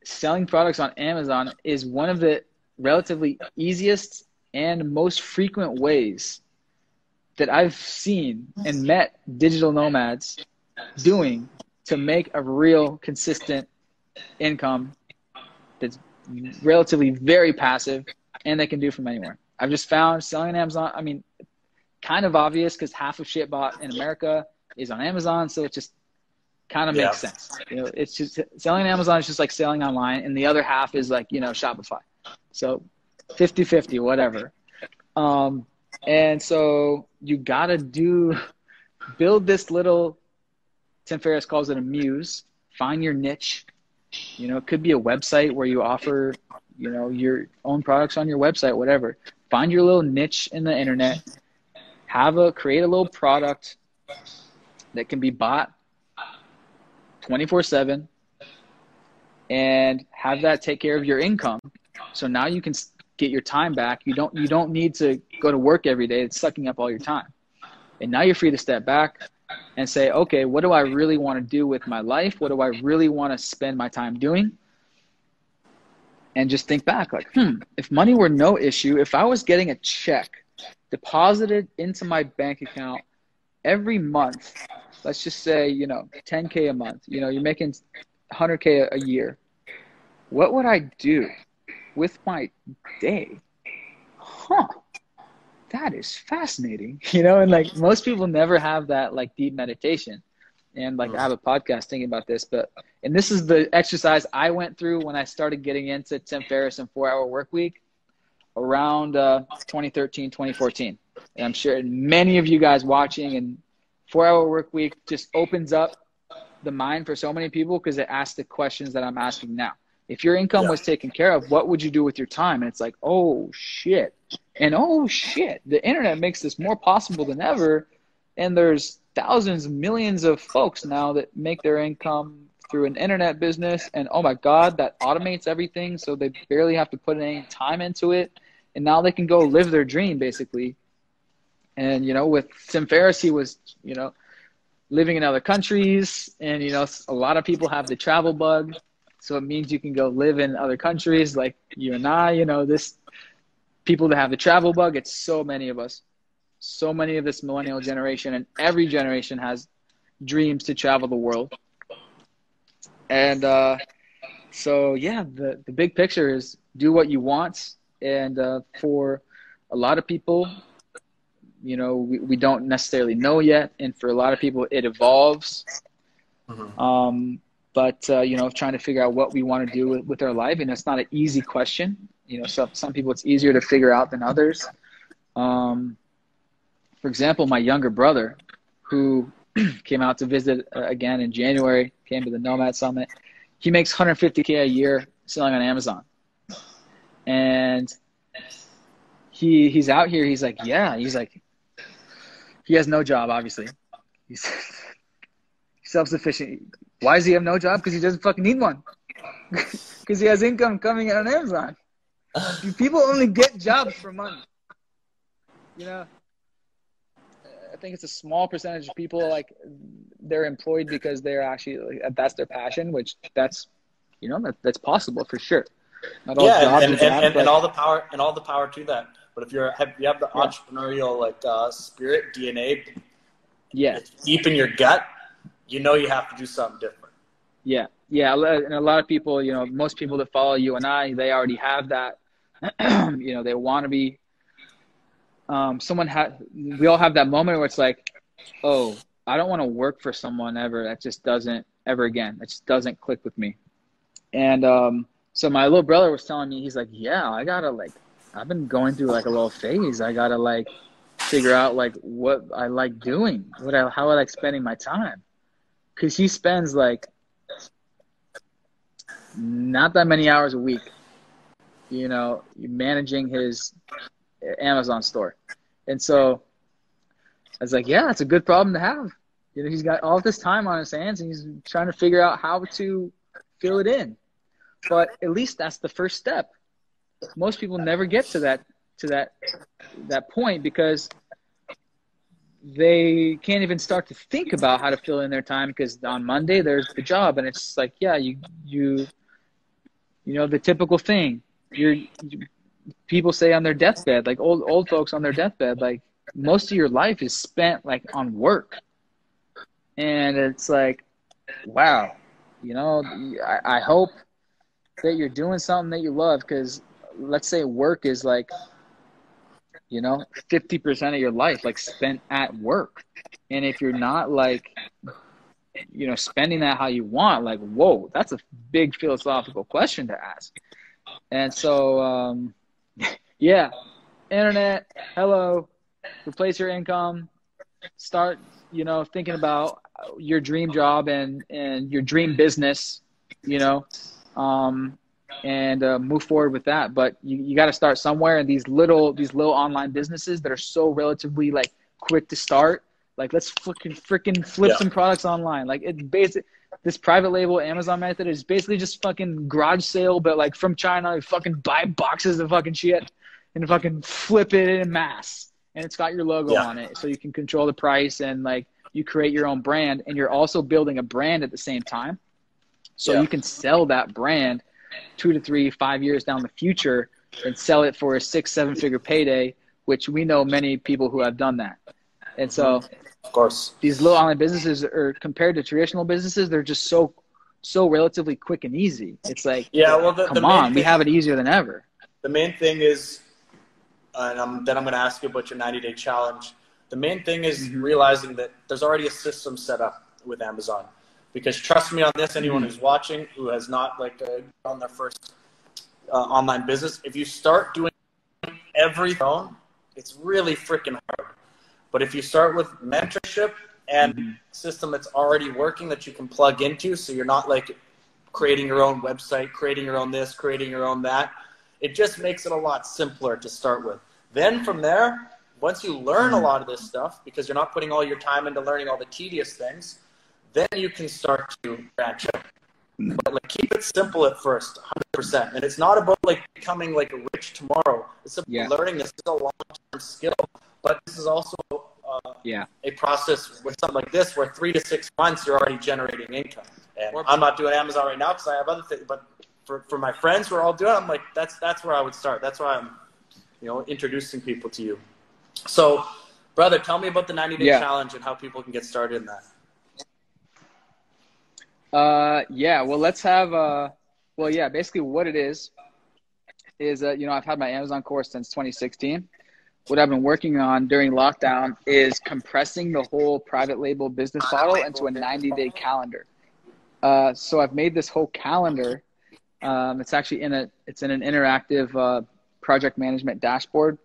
[SPEAKER 2] selling products on Amazon is one of the relatively easiest and most frequent ways that I've seen and met digital nomads doing to make a real consistent income that's relatively very passive and they can do from anywhere. I've just found selling on Amazon, I mean, kind of obvious because half of shit bought in America is on Amazon. So it just kind of yeah. makes sense. You know, it's just selling on Amazon is just like selling online and the other half is like, you know, Shopify. So 50 50, whatever. Um, and so you got to do, build this little, Tim Ferriss calls it a muse, find your niche. You know, it could be a website where you offer, you know, your own products on your website, whatever. Find your little niche in the internet. Have a, create a little product that can be bought 24 7 and have that take care of your income. So now you can get your time back. You don't you don't need to go to work every day. It's sucking up all your time. And now you're free to step back and say, okay, what do I really want to do with my life? What do I really want to spend my time doing? And just think back, like, hmm, if money were no issue, if I was getting a check deposited into my bank account every month, let's just say, you know, 10K a month, you know, you're making 100K a year, what would I do? with my day. Huh. That is fascinating. [LAUGHS] You know, and like most people never have that like deep meditation. And like I have a podcast thinking about this, but and this is the exercise I went through when I started getting into Tim Ferriss and four hour work week around uh, 2013, 2014. And I'm sure many of you guys watching and four hour work week just opens up the mind for so many people because it asks the questions that I'm asking now. If your income yeah. was taken care of, what would you do with your time? And it's like, oh shit. And oh shit, the internet makes this more possible than ever. And there's thousands, millions of folks now that make their income through an internet business and oh my god that automates everything so they barely have to put any time into it and now they can go live their dream basically and you know with tim ferriss he was you know living in other countries and you know a lot of people have the travel bug so it means you can go live in other countries like you and i you know this people that have the travel bug it's so many of us. So many of this millennial generation and every generation has dreams to travel the world. And uh, so yeah the, the big picture is do what you want. And uh, for a lot of people you know we, we don't necessarily know yet. And for a lot of people it evolves. Mm-hmm. um, but uh, you know trying to figure out what we want to do with, with our life. And it's not an easy question. You know so some people it's easier to figure out than others. Um, for example my younger brother who [CLEARS THROAT] came out to visit uh, again in january came to the nomad summit. He makes 150k a year selling on amazon. And he he's out here. He's like yeah. He's like he has no job, obviously. He's [LAUGHS] self sufficient. Why does he have no job? Because he doesn't fucking need one. [LAUGHS] Because he has income coming in on Amazon. People only get jobs for money. You know, I think it's a small percentage of people like they're employed because they're actually like, that's their passion, which that's you know that, that's possible for sure.
[SPEAKER 1] Not all yeah, and, and, and, and all the power and all the power to that. But if you're have, you have the yeah. entrepreneurial like uh, spirit DNA,
[SPEAKER 2] yeah,
[SPEAKER 1] deep in your gut, you know you have to do something different.
[SPEAKER 2] Yeah, yeah, and a lot of people, you know, most people that follow you and I, they already have that. [CLEARS THROAT] you know, they want to be. Um, someone had. We all have that moment where it's like, oh, I don't want to work for someone ever. That just doesn't ever again. It just doesn't click with me. And um, so my little brother was telling me, he's like, yeah, I gotta like I've been going through like a little phase. I gotta like figure out like what I like doing, what I, how I like spending my time, because he spends like not that many hours a week, you know, managing his Amazon store, and so I was like, yeah, it's a good problem to have. You know, he's got all this time on his hands, and he's trying to figure out how to fill it in. But at least that's the first step most people never get to that to that that point because they can't even start to think about how to fill in their time because on Monday there's the job and it's like yeah you you you know the typical thing. You're you, people say on their deathbed like old old folks on their deathbed like most of your life is spent like on work. And it's like wow you know I, I hope that you're doing something that you love because let's say work is like you know 50% of your life like spent at work. And if you're not like you know spending that how you want like whoa that's a big philosophical question to ask. And so um [LAUGHS] yeah internet hello replace your income start you know thinking about your dream job and and your dream business you know um and uh, move forward with that. But you, you got to start somewhere. And these little these little online businesses that are so relatively like quick to start, like let's fucking freaking flip yeah. some products online. Like it's basic. This private label Amazon method is basically just fucking garage sale, but like from China, you fucking buy boxes of fucking shit and fucking flip it in mass, and it's got your logo yeah. on it, so you can control the price and like you create your own brand, and you're also building a brand at the same time, so yeah. you can sell that brand two to three, five years down the future and sell it for a six, seven figure payday, which we know many people who have done that. And so,
[SPEAKER 1] of course,
[SPEAKER 2] these little online businesses are compared to traditional businesses, they're just so, so relatively quick and easy. It's like, yeah, well, the, come the on, thing, we have it easier than ever.
[SPEAKER 1] The main thing is, and I'm, then I'm going to ask you about your 90 day challenge. The main thing is mm-hmm. realizing that there's already a system set up with Amazon because trust me on this anyone who's watching who has not like uh, on their first uh, online business if you start doing everything it's really freaking hard but if you start with mentorship and mm-hmm. system that's already working that you can plug into so you're not like creating your own website creating your own this creating your own that it just makes it a lot simpler to start with then from there once you learn a mm-hmm. lot of this stuff because you're not putting all your time into learning all the tedious things then you can start to branch out. but like keep it simple at first 100% and it's not about like becoming like rich tomorrow it's about
[SPEAKER 2] Yeah.
[SPEAKER 1] learning this is a long-term skill but this is also uh,
[SPEAKER 2] Yeah.
[SPEAKER 1] a process with something like this where three to six months you're already generating income and i'm not doing amazon right now because i have other things but for, for my friends who are all doing it i'm like that's that's where i would start that's why i'm you know introducing people to you so brother tell me about the 90 day
[SPEAKER 2] Yeah.
[SPEAKER 1] challenge and how people can get started in that
[SPEAKER 2] Uh, yeah. Well, let's have. Uh, well, yeah. Basically, what it is is uh, you know I've had my Amazon course since 2016. What I've been working on during lockdown is compressing the whole private label business model into a 90 day calendar. Uh, so I've made this whole calendar. Um, it's actually in a it's in an interactive uh, project management dashboard.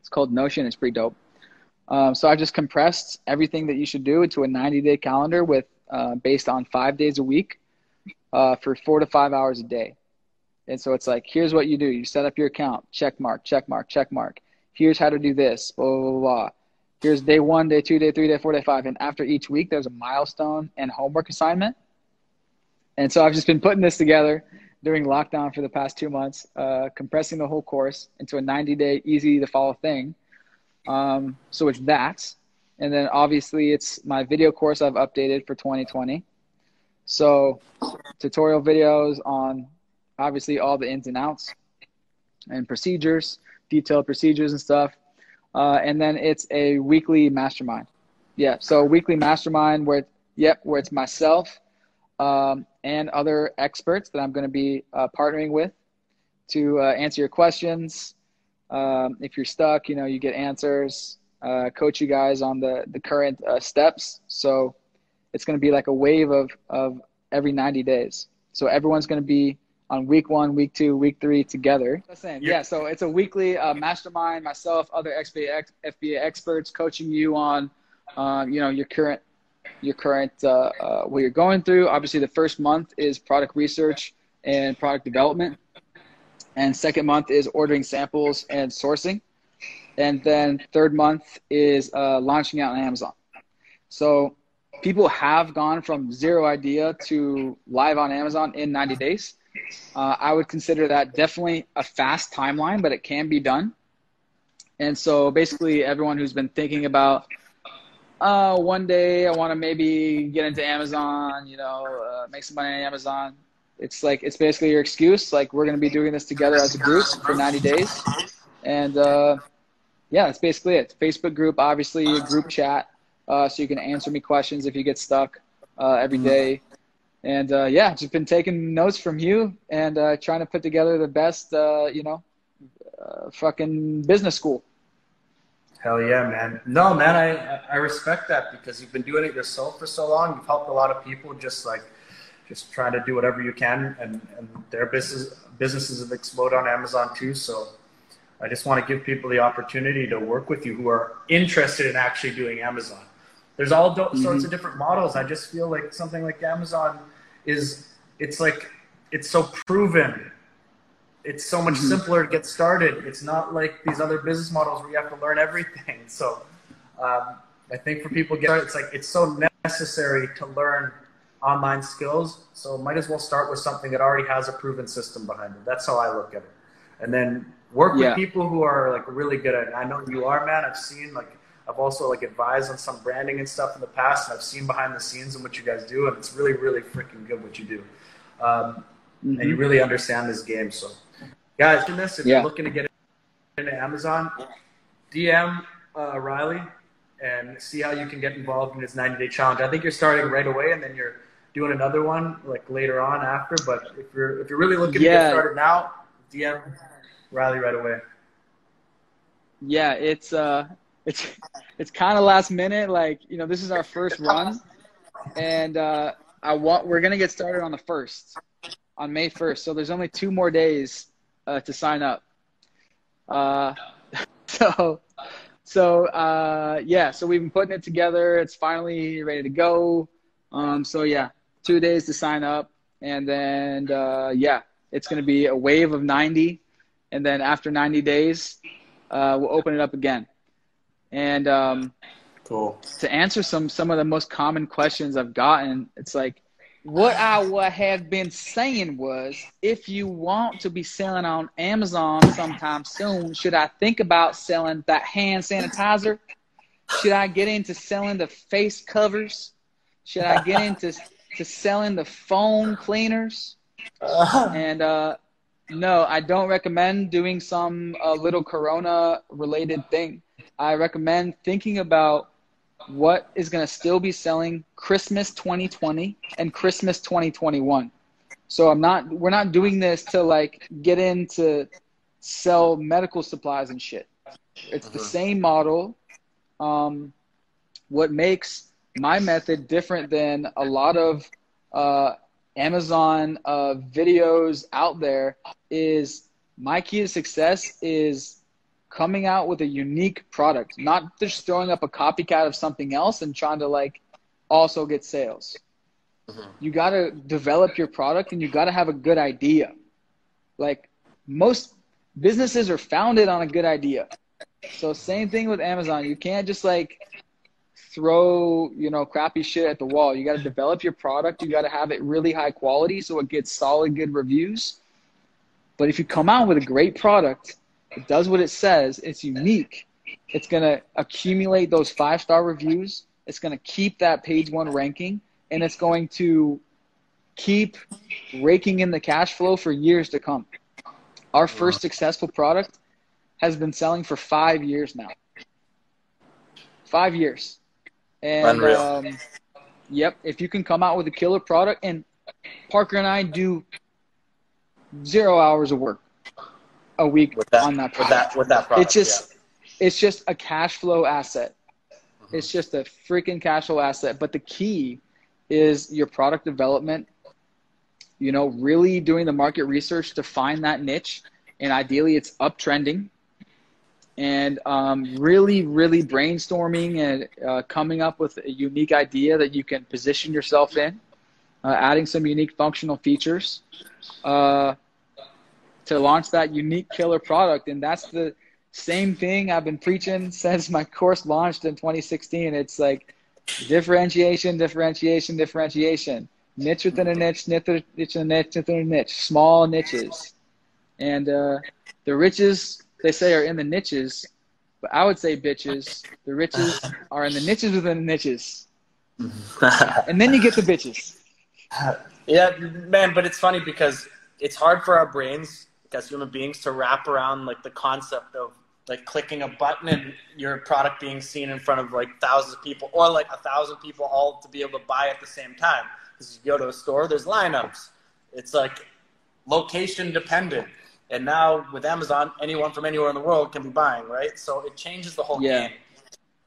[SPEAKER 2] It's called Notion. It's pretty dope. Um, so I just compressed everything that you should do into a 90 day calendar with uh, based on five days a week uh, for four to five hours a day. And so it's like, here's what you do. You set up your account, check mark, check mark, check mark. Here's how to do this, blah, blah, blah, blah. Here's day one, day two, day three, day four, day five. And after each week, there's a milestone and homework assignment. And so I've just been putting this together during lockdown for the past two months, uh, compressing the whole course into a 90 day, easy to follow thing. Um, so it's that. And then obviously it's my video course I've updated for 2020. So tutorial videos on obviously all the ins and outs and procedures, detailed procedures and stuff. Uh, and then it's a weekly mastermind. Yeah. So weekly mastermind where, yep, where it's myself um, and other experts that I'm going to be uh, partnering with to uh, answer your questions. Um, if you're stuck, you know, you get answers uh, coach you guys on the the current uh, steps. So it's going to be like a wave of of every 90 days. So everyone's going to be on week one, week two, week three together. Saying, yeah. So it's a weekly uh, mastermind. Myself, other FBA FBA experts coaching you on, um, you know, your current your current uh, uh, what you're going through. Obviously, the first month is product research and product development, and second month is ordering samples and sourcing and then third month is uh, launching out on Amazon. So people have gone from zero idea to live on Amazon in 90 days. Uh, I would consider that definitely a fast timeline, but it can be done. And so basically, everyone who's been thinking about uh, one day I want to maybe get into Amazon, you know, uh, make some money on Amazon. It's like it's basically your excuse. Like we're going to be doing this together as a group for 90 days, and uh, yeah, that's basically it. Facebook group, obviously, a group chat, uh, so you can answer me questions if you get stuck uh, every day. And uh, yeah, just been taking notes from you and uh, trying to put together the best, uh, you know, uh, fucking business school.
[SPEAKER 1] Hell yeah, man. No, man, I I respect that because you've been doing it yourself for so long. You've helped a lot of people just like just trying to do whatever you can and, and their business businesses have exploded on Amazon too. So I just want to give people the opportunity to work with you who are interested in actually doing Amazon. There's all do-
[SPEAKER 2] Mm-hmm.
[SPEAKER 1] sorts of different models. I just feel like something like Amazon is it's like it's so proven it's so much
[SPEAKER 2] Mhm.
[SPEAKER 1] simpler to get started. It's not like these other business models where you have to learn everything. [LAUGHS] So um, I think for people get started, it's like it's so necessary to learn online skills. So might as well start with something that already has a proven system behind it. That's how I look at it. And then work
[SPEAKER 2] Yeah.
[SPEAKER 1] with people who are like really good at it. I know you are, man. I've seen like I've also like advised on some branding and stuff in the past, and I've seen behind the scenes and what you guys do, and it's really, really freaking good what you do. Um, and you
[SPEAKER 2] Mhm.
[SPEAKER 1] really understand this game. So, guys, in this, if
[SPEAKER 2] Yeah.
[SPEAKER 1] you're looking to get into Amazon, DM uh, Riley and see how you can get involved in his 90 day challenge. I think you're starting right away, and then you're doing another one like later on after. But if you're if you're really looking to get started now, DM Riley right away.
[SPEAKER 2] Yeah, it's uh, it's it's kind of last minute. Like you know, this is our first run, and uh, I want we're gonna get started on the first, on May first. So there's only two more days uh, to sign up. Uh, [LAUGHS] so so uh, yeah, so we've been putting it together. It's finally ready to go. Um, so yeah, two days to sign up, and then uh, yeah, it's gonna be a wave of 90, and then after 90 days uh, we'll open it up again. And um,
[SPEAKER 1] Cool.
[SPEAKER 2] to answer some some of the most common questions I've gotten, it's like, what I would have been saying was if you want to be selling on Amazon sometime soon, should I think about selling that hand sanitizer? Should I get into selling the face covers? Should I get into to selling the phone cleaners? [LAUGHS] And uh, no, I don't recommend doing some uh, little Corona related thing. I recommend thinking about what is going to still be selling Christmas 2020 and Christmas 2021. So I'm not we're not doing this to like get into sell medical supplies and shit. It's the uh-huh. same model. Um, what makes my method different than a lot of uh, Amazon uh, videos out there is my key to success is coming out with a unique product, not just throwing up a copycat of something else and trying to like also get sales. Mm-hmm. You got to develop your product and you got to have a good idea. Like most businesses are founded on a good idea. So same thing with Amazon. You can't just like throw, you know, crappy shit at the wall. You got to develop your product. You got to have it really high quality so it gets solid good reviews. But if you come out with a great product it does what it says. It's unique. It's going to accumulate those five star reviews. It's going to keep that page one ranking and it's going to keep raking in the cash flow for years to come. Our first successful product has been selling for five years now. Five years. And Unreal. Um, yep, if you can come out with a killer product, and Parker and I do zero hours of work a week
[SPEAKER 1] that,
[SPEAKER 2] on that
[SPEAKER 1] product. With that, with that product.
[SPEAKER 2] It's just yeah. it's just a cash flow asset. Mm-hmm. It's just a freaking cash flow asset. But the key is your product development. You know, really doing the market research to find that niche, and ideally, it's uptrending. And um, really, really brainstorming and uh, coming up with a unique idea that you can position yourself in, uh, adding some unique functional features. Uh, to launch that unique killer product. And that's the same thing I've been preaching [LAUGHS] since my course launched in 2016. It's like differentiation, differentiation, differentiation. Niche within a niche, niche within a niche within a niche. Small niches. And uh, the riches, they say, are in the niches. But I would say, bitches, the riches [LAUGHS] are in the niches within the niches. [LAUGHS] and then you get the bitches.
[SPEAKER 1] Yeah, man, but it's funny because it's hard for our brains as human beings to wrap around like the concept of like clicking a button and your product being seen in front of like thousands of people or like a thousand people all to be able to buy at the same time. Because you go to a store, there's lineups. It's like location dependent. And now with Amazon, anyone from anywhere in the world can be buying, right? So it changes the whole yeah. game.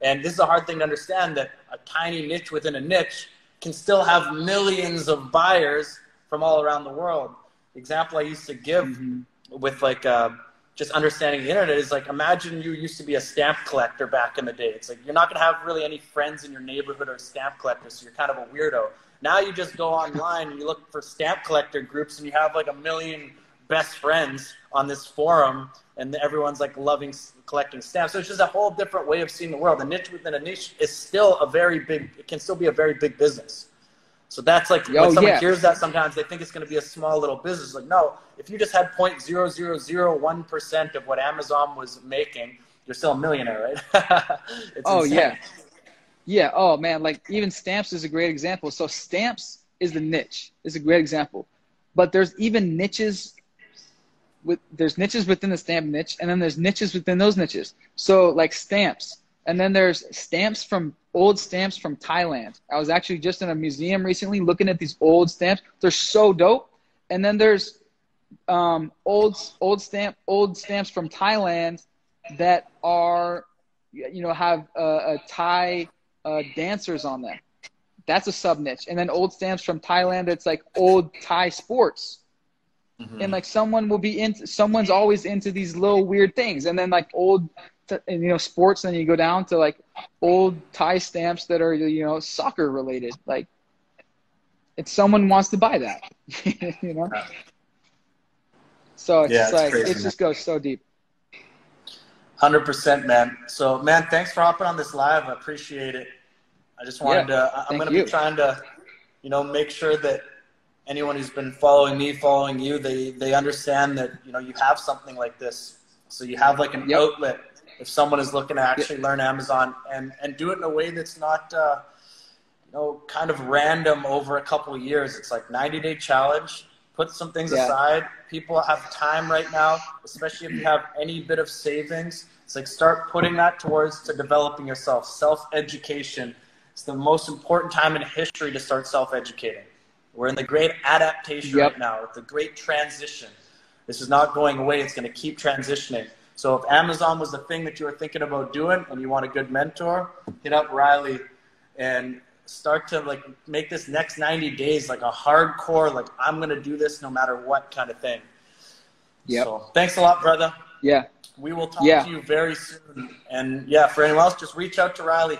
[SPEAKER 1] And this is a hard thing to understand that a tiny niche within a niche can still have millions of buyers from all around the world. The example I used to give mm-hmm with like uh, just understanding the internet is like imagine you used to be a stamp collector back in the day. It's like you're not gonna have really any friends in your neighborhood or stamp collectors, so you're kind of a weirdo. Now you just go online and you look for stamp collector groups, and you have like a million best friends on this forum, and everyone's like loving collecting stamps. So it's just a whole different way of seeing the world. A niche within a niche is still a very big. It can still be a very big business. So that's like when oh, someone yeah. hears that, sometimes they think it's going to be a small little business. Like, no, if you just had 0.0001 percent of what Amazon was making, you're still a millionaire,
[SPEAKER 2] right? [LAUGHS] oh insane. yeah, yeah. Oh man, like even stamps is a great example. So stamps is the niche. is a great example, but there's even niches. With there's niches within the stamp niche, and then there's niches within those niches. So like stamps, and then there's stamps from old stamps from Thailand. I was actually just in a museum recently looking at these old stamps. They're so dope. And then there's um, old old stamp old stamps from Thailand that are you know have uh, a Thai uh, dancers on them. That's a sub niche. And then old stamps from Thailand that's like old Thai sports. Mm-hmm. And like someone will be into someone's always into these little weird things. And then like old to, you know sports, and you go down to like old Thai stamps that are you know soccer related. Like, if someone wants to buy that, [LAUGHS] you know. So it's yeah, like crazy, it man. just goes so deep.
[SPEAKER 1] Hundred percent, man. So, man, thanks for hopping on this live. I appreciate it. I just wanted yeah, to. I'm going to be trying to you know, make sure that anyone who's been following me, following you, they they understand that you know you have something like this. So you have like an yep. outlet if someone is looking to actually yep. learn Amazon and and do it in a way that's not. Uh, you know, kind of random over a couple of years. It's like 90 day challenge. Put some things yeah. aside. People have time right now, especially if you have any bit of savings. It's like start putting that towards to developing yourself. Self education. It's the most important time in history to start self educating. We're in the great adaptation yep. right now, the great transition. This is not going away. It's going to keep transitioning. So if Amazon was the thing that you were thinking about doing and you want a good mentor, hit up Riley and start to like make this next 90 days like a hardcore like i'm going to do this no matter what kind of thing yeah so thanks a lot brother
[SPEAKER 2] yeah
[SPEAKER 1] we will talk yeah. to you very soon and yeah for anyone else just reach out to riley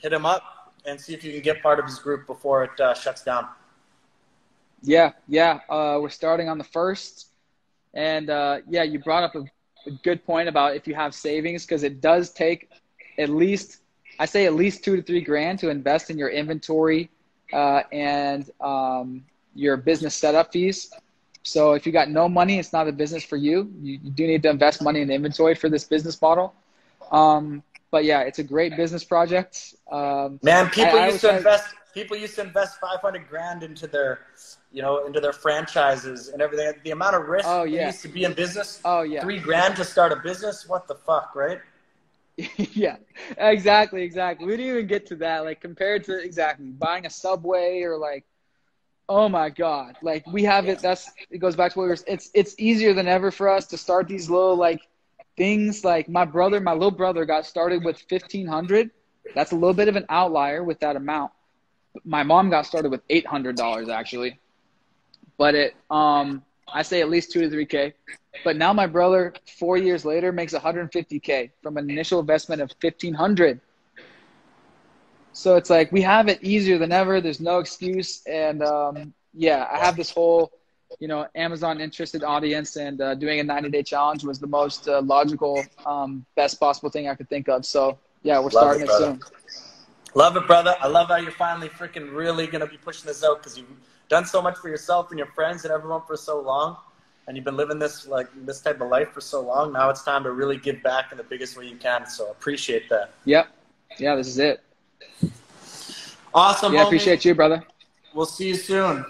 [SPEAKER 1] hit him up and see if you can get part of his group before it uh, shuts down
[SPEAKER 2] yeah yeah uh, we're starting on the first and uh, yeah you brought up a, a good point about if you have savings because it does take at least I say at least two to three grand to invest in your inventory uh, and um, your business setup fees. So if you got no money, it's not a business for you. You, you do need to invest money in inventory for this business model. Um, but yeah, it's a great business project. Um,
[SPEAKER 1] Man, people I, used I to invest. People used to invest 500 grand into their, you know, into their franchises and everything. The amount of risk oh, yeah. used to be in business.
[SPEAKER 2] Oh yeah.
[SPEAKER 1] Three grand to start a business. What the fuck, right? [LAUGHS]
[SPEAKER 2] yeah, exactly, exactly. We didn't even get to that. Like compared to exactly buying a subway or like, oh my god, like we have it. That's it goes back to what we were. It's it's easier than ever for us to start these little like things. Like my brother, my little brother got started with fifteen hundred. That's a little bit of an outlier with that amount. My mom got started with eight hundred dollars actually, but it um I say at least two to three K. But now my brother, four years later, makes 150K from an initial investment of 1500 So it's like we have it easier than ever. There's no excuse. And um, yeah, I have this whole, you know, Amazon interested audience, and uh, doing a 90 day challenge was the most uh, logical, um, best possible thing I could think of. So yeah, we're Love starting it, it soon.
[SPEAKER 1] Love it, brother. I love how you're finally freaking really going to be pushing this out because you've done so much for yourself and your friends and everyone for so long, and you've been living this like this type of life for so long. Now it's time to really give back in the biggest way you can. So appreciate that.
[SPEAKER 2] Yep. Yeah, this is it.
[SPEAKER 1] Awesome.
[SPEAKER 2] Yeah, homie. appreciate you, brother.
[SPEAKER 1] We'll see you soon.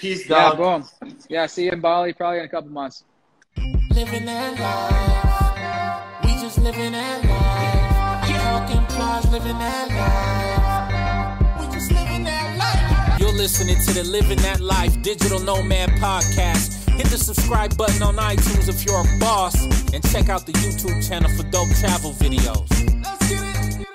[SPEAKER 1] Peace, dog.
[SPEAKER 2] Yeah, boom. Yeah, see you in Bali probably in a couple months. Living that life. We just living that life. Talking plus, living that life You're listening to the Living That Life Digital Nomad podcast. Hit the subscribe button on iTunes if you're a boss, and check out the YouTube channel for dope travel videos. Let's get it.